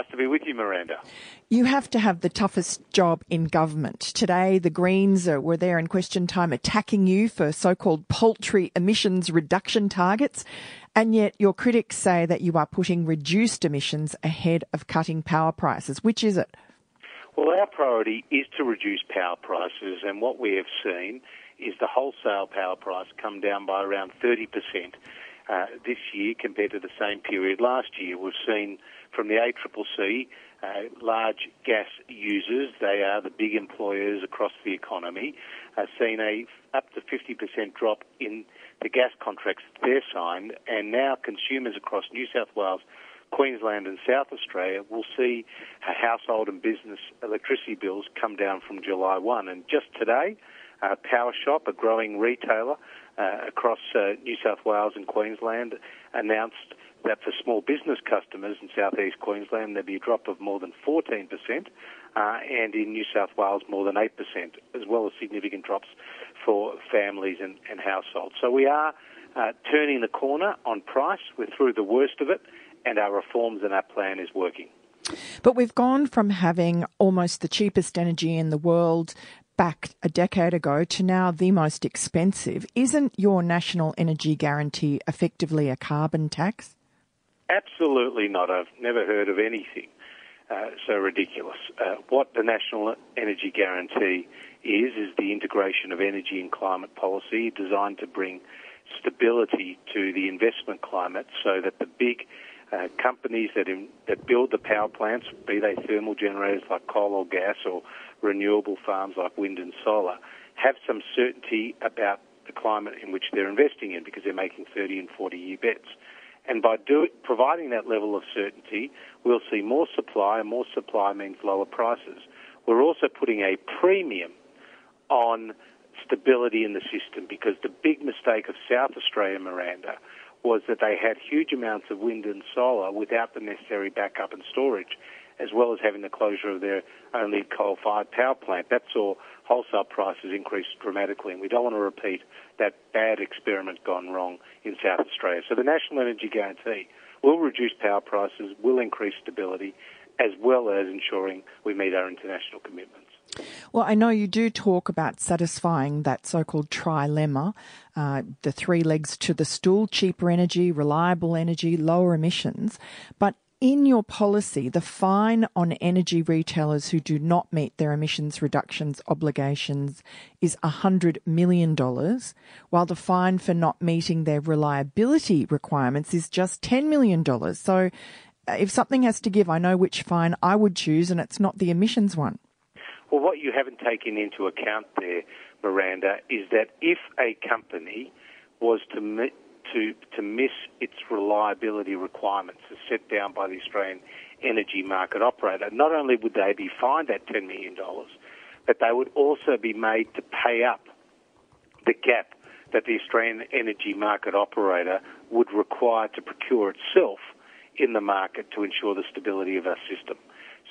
Nice to be with you, Miranda. You have to have the toughest job in government. Today, the Greens were there in question time attacking you for so called paltry emissions reduction targets. And yet, your critics say that you are putting reduced emissions ahead of cutting power prices. Which is it? Well, our priority is to reduce power prices, and what we have seen is the wholesale power price come down by around 30% uh, this year compared to the same period last year. We've seen from the ACCC, uh, large gas users, they are the big employers across the economy, have seen a up to 50% drop in the gas contracts they're signed, and now consumers across New South Wales, Queensland and South Australia will see household and business electricity bills come down from July 1. And just today, uh, Power Shop, a growing retailer uh, across uh, New South Wales and Queensland, announced that for small business customers in southeast Queensland there'd be a drop of more than 14%, uh, and in New South Wales more than 8%, as well as significant drops for families and, and households. So we are uh, turning the corner on price. We're through the worst of it, and our reforms and our plan is working. But we've gone from having almost the cheapest energy in the world back a decade ago to now the most expensive. Isn't your national energy guarantee effectively a carbon tax? Absolutely not. I've never heard of anything uh, so ridiculous. Uh, what the National Energy Guarantee is, is the integration of energy and climate policy designed to bring stability to the investment climate so that the big uh, companies that, in, that build the power plants, be they thermal generators like coal or gas or renewable farms like wind and solar, have some certainty about the climate in which they're investing in because they're making 30 and 40 year bets. And by do, providing that level of certainty, we'll see more supply, and more supply means lower prices. We're also putting a premium on stability in the system because the big mistake of South Australia, Miranda, was that they had huge amounts of wind and solar without the necessary backup and storage, as well as having the closure of their only coal-fired power plant. That saw wholesale prices increase dramatically, and we don't want to repeat that bad experiment gone wrong in South Australia. So the National Energy Guarantee will reduce power prices, will increase stability, as well as ensuring we meet our international commitments. Well, I know you do talk about satisfying that so called trilemma, uh, the three legs to the stool cheaper energy, reliable energy, lower emissions. But in your policy, the fine on energy retailers who do not meet their emissions reductions obligations is $100 million, while the fine for not meeting their reliability requirements is just $10 million. So uh, if something has to give, I know which fine I would choose, and it's not the emissions one. Well, what you haven't taken into account there, Miranda, is that if a company was to meet to, to miss its reliability requirements as set down by the Australian Energy Market Operator, not only would they be fined that $10 million, but they would also be made to pay up the gap that the Australian Energy Market Operator would require to procure itself in the market to ensure the stability of our system.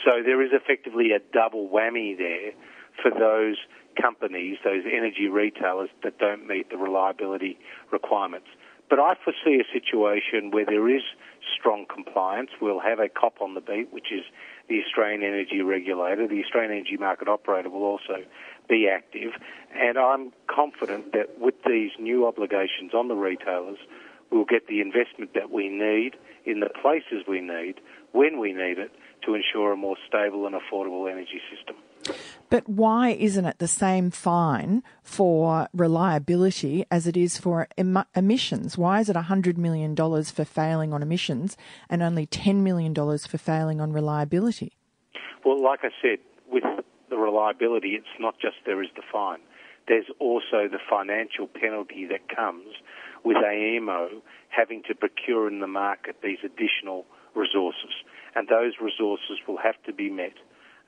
So there is effectively a double whammy there for those companies, those energy retailers that don't meet the reliability requirements. But I foresee a situation where there is strong compliance. We'll have a cop on the beat, which is the Australian Energy Regulator. The Australian Energy Market Operator will also be active. And I'm confident that with these new obligations on the retailers, we'll get the investment that we need in the places we need, when we need it, to ensure a more stable and affordable energy system. But why isn't it the same fine for reliability as it is for em- emissions? Why is it $100 million for failing on emissions and only $10 million for failing on reliability? Well, like I said, with the reliability, it's not just there is the fine. There's also the financial penalty that comes with AEMO having to procure in the market these additional resources. And those resources will have to be met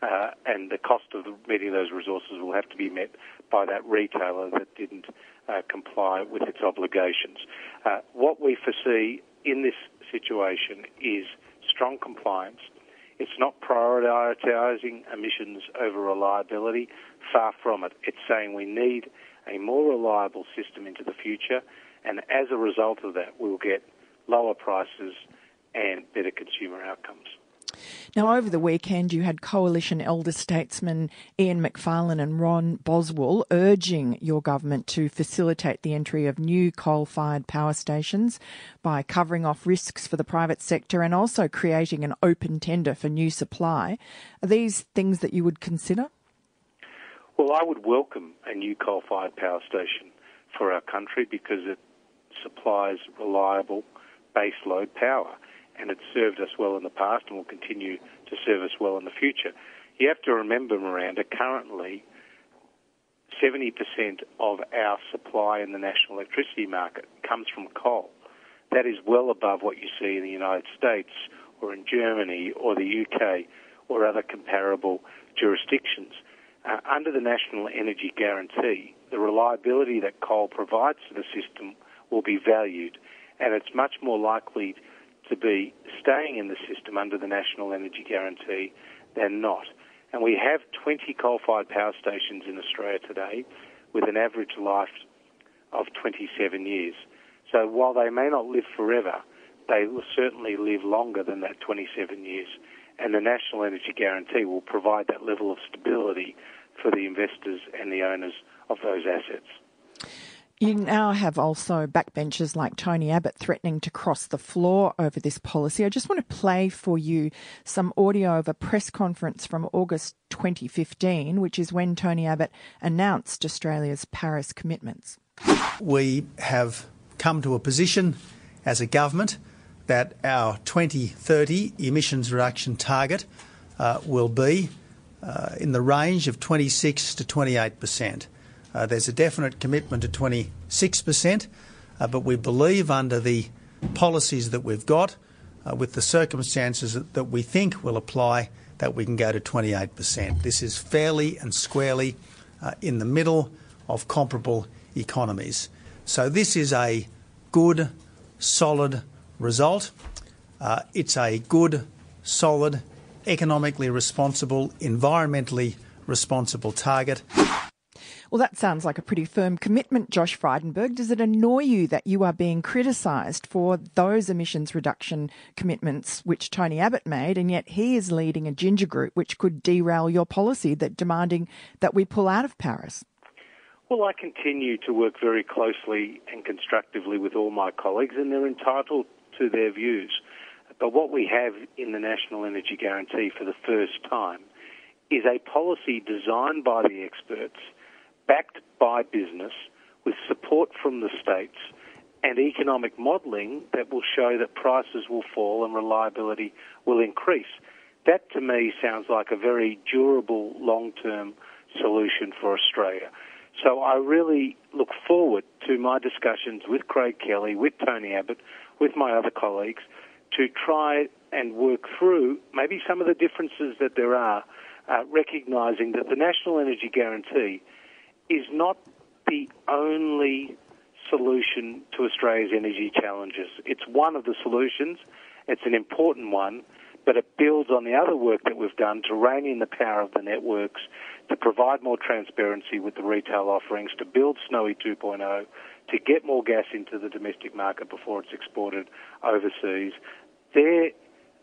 uh, and the cost of meeting those resources will have to be met by that retailer that didn't uh, comply with its obligations. Uh, what we foresee in this situation is strong compliance. It's not prioritising emissions over reliability. Far from it. It's saying we need a more reliable system into the future, and as a result of that, we'll get lower prices and better consumer outcomes. Now, over the weekend, you had coalition elder statesmen Ian Macfarlane and Ron Boswell urging your government to facilitate the entry of new coal fired power stations by covering off risks for the private sector and also creating an open tender for new supply. Are these things that you would consider? Well, I would welcome a new coal fired power station for our country because it supplies reliable baseload power and it's served us well in the past and will continue to serve us well in the future. You have to remember, Miranda, currently 70% of our supply in the national electricity market comes from coal. That is well above what you see in the United States or in Germany or the UK or other comparable jurisdictions. Uh, under the National Energy Guarantee, the reliability that coal provides to the system will be valued, and it's much more likely to be staying in the system under the National Energy Guarantee than not. And we have 20 coal fired power stations in Australia today with an average life of 27 years. So while they may not live forever, they will certainly live longer than that 27 years. And the National Energy Guarantee will provide that level of stability for the investors and the owners of those assets. You now have also backbenchers like Tony Abbott threatening to cross the floor over this policy. I just want to play for you some audio of a press conference from August 2015, which is when Tony Abbott announced Australia's Paris commitments. We have come to a position as a government that our 2030 emissions reduction target uh, will be uh, in the range of 26 to 28 percent. Uh, there's a definite commitment to 26%, uh, but we believe under the policies that we've got, uh, with the circumstances that, that, we think will apply, that we can go to 28%. This is fairly and squarely uh, in the middle of comparable economies. So this is a good, solid result. Uh, it's a good, solid, economically responsible, environmentally responsible target. Well, that sounds like a pretty firm commitment, Josh Frydenberg. Does it annoy you that you are being criticised for those emissions reduction commitments which Tony Abbott made, and yet he is leading a ginger group which could derail your policy that demanding that we pull out of Paris? Well, I continue to work very closely and constructively with all my colleagues, and they're entitled to their views. But what we have in the National Energy Guarantee for the first time is a policy designed by the experts backed by business with support from the states and economic modelling that will show that prices will fall and reliability will increase. That to me sounds like a very durable long term solution for Australia. So I really look forward to my discussions with Craig Kelly, with Tony Abbott, with my other colleagues to try and work through maybe some of the differences that there are, uh, recognising that the National Energy Guarantee is not the only solution to Australia's energy challenges. It's one of the solutions, it's an important one, but it builds on the other work that we've done to rein in the power of the networks, to provide more transparency with the retail offerings, to build Snowy 2.0, to get more gas into the domestic market before it's exported overseas. They're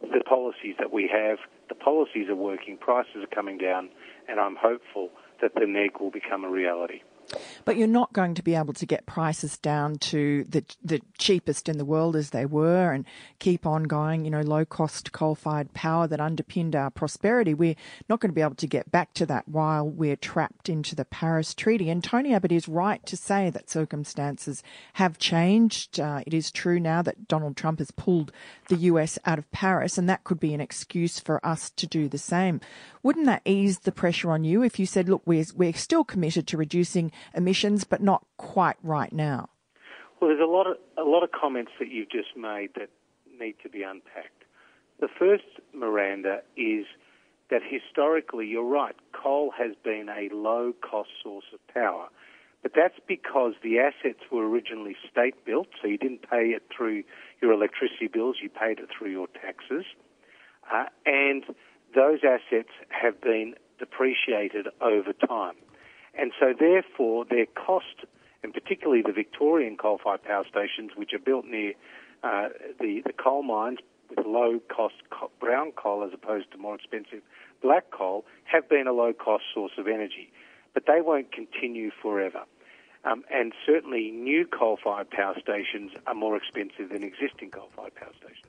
the policies that we have. The policies are working, prices are coming down, and I'm hopeful that the NEG will become a reality. But you're not going to be able to get prices down to the the cheapest in the world as they were and keep on going, you know, low cost coal fired power that underpinned our prosperity. We're not going to be able to get back to that while we're trapped into the Paris Treaty. And Tony Abbott is right to say that circumstances have changed. Uh, it is true now that Donald Trump has pulled the US out of Paris, and that could be an excuse for us to do the same. Wouldn't that ease the pressure on you if you said, look, we're, we're still committed to reducing emissions, but not quite right now? Well, there's a lot of a lot of comments that you've just made that need to be unpacked. The first, Miranda, is that historically, you're right, coal has been a low cost source of power. But that's because the assets were originally state built, so you didn't pay it through your electricity bills, you paid it through your taxes. Uh, and those assets have been depreciated over time. And so, therefore, their cost, and particularly the Victorian coal-fired power stations, which are built near uh, the, the coal mines, with low cost brown coal as opposed to more expensive black coal have been a low cost source of energy, but they won't continue forever. Um, and certainly, new coal fired power stations are more expensive than existing coal fired power stations.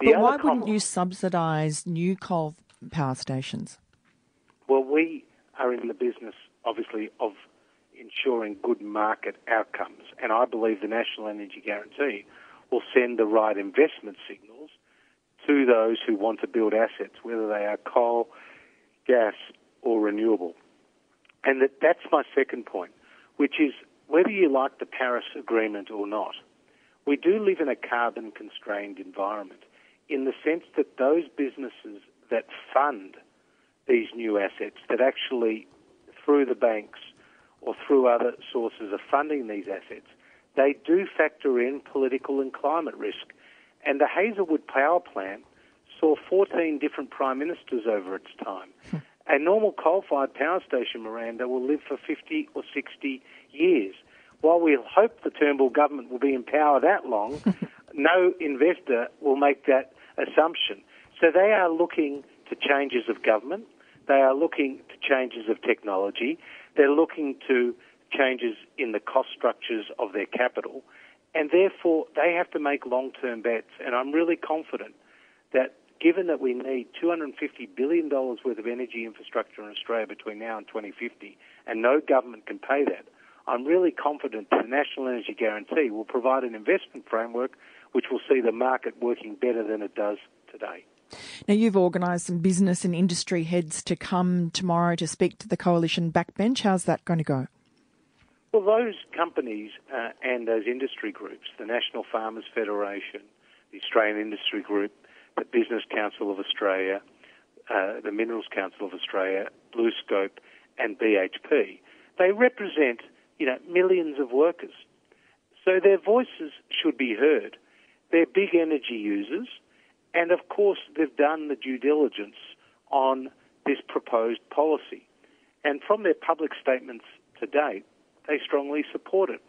The but why wouldn't you subsidise new coal power stations? Well, we are in the business, obviously, of ensuring good market outcomes, and I believe the National Energy Guarantee will send the right investment signals to those who want to build assets, whether they are coal, gas, or renewable. And that, that's my second point, which is whether you like the Paris Agreement or not, we do live in a carbon constrained environment in the sense that those businesses that fund these new assets, that actually through the banks or through other sources of funding these assets, they do factor in political and climate risk. And the Hazelwood power plant saw 14 different prime ministers over its time. Hmm. A normal coal-fired power station, Miranda, will live for 50 or 60 years. While we hope the Turnbull government will be in power that long, no investor will make that assumption. So they are looking to changes of government. They are looking to changes of technology. They're looking to changes in the cost structures of their capital. And therefore, they have to make long term bets. And I'm really confident that given that we need $250 billion worth of energy infrastructure in Australia between now and 2050, and no government can pay that, I'm really confident the National Energy Guarantee will provide an investment framework which will see the market working better than it does today. Now, you've organised some business and industry heads to come tomorrow to speak to the coalition backbench. How's that going to go? Well, those companies uh, and those industry groups, the National Farmers Federation, the Australian Industry Group, the Business Council of Australia, uh, the Minerals Council of Australia, BlueScope, and BHP, they represent you know millions of workers. So their voices should be heard. They're big energy users, and of course they've done the due diligence on this proposed policy. And from their public statements to date, they strongly support it.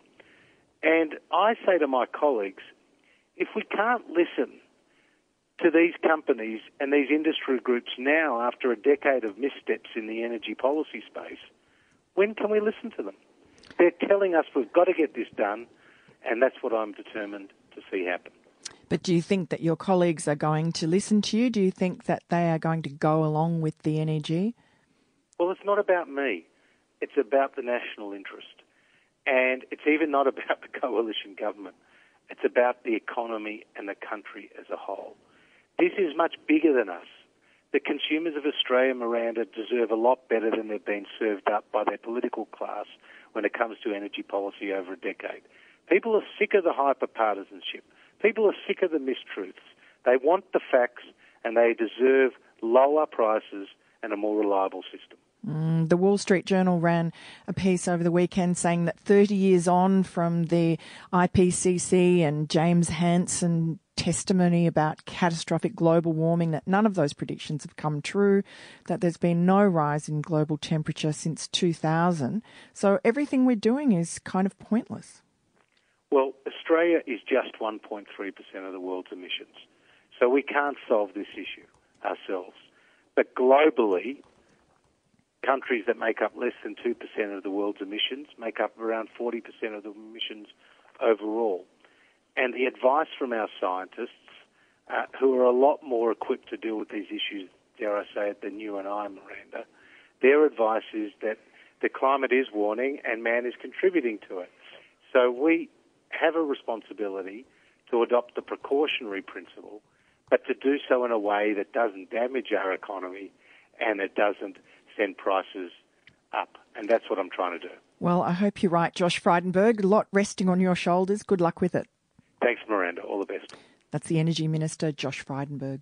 And I say to my colleagues, if we can't listen to these companies and these industry groups now after a decade of missteps in the energy policy space, when can we listen to them? They're telling us we've got to get this done, and that's what I'm determined to see happen. But do you think that your colleagues are going to listen to you? Do you think that they are going to go along with the NEG? Well, it's not about me. It's about the national interest. And it's even not about the coalition government. It's about the economy and the country as a whole. This is much bigger than us. The consumers of Australia, Miranda, deserve a lot better than they've been served up by their political class when it comes to energy policy over a decade. People are sick of the hyper-partisanship. People are sick of the mistruths. They want the facts and they deserve lower prices and a more reliable system. Mm, the Wall Street Journal ran a piece over the weekend saying that 30 years on from the IPCC and James Hansen testimony about catastrophic global warming, that none of those predictions have come true, that there's been no rise in global temperature since 2000. So everything we're doing is kind of pointless. Well, Australia is just 1.3% of the world's emissions. So we can't solve this issue ourselves. But globally, countries that make up less than 2% of the world's emissions make up around 40% of the emissions overall. And the advice from our scientists, uh, who are a lot more equipped to deal with these issues, dare I say it, than you and I, Miranda, their advice is that the climate is warming and man is contributing to it. So we have a responsibility to adopt the precautionary principle, but to do so in a way that doesn't damage our economy and it doesn't send prices up. And that's what I'm trying to do. Well, I hope you're right, Josh Frydenberg. A lot resting on your shoulders. Good luck with it. Thanks, Miranda. All the best. That's the Energy Minister, Josh Frydenberg.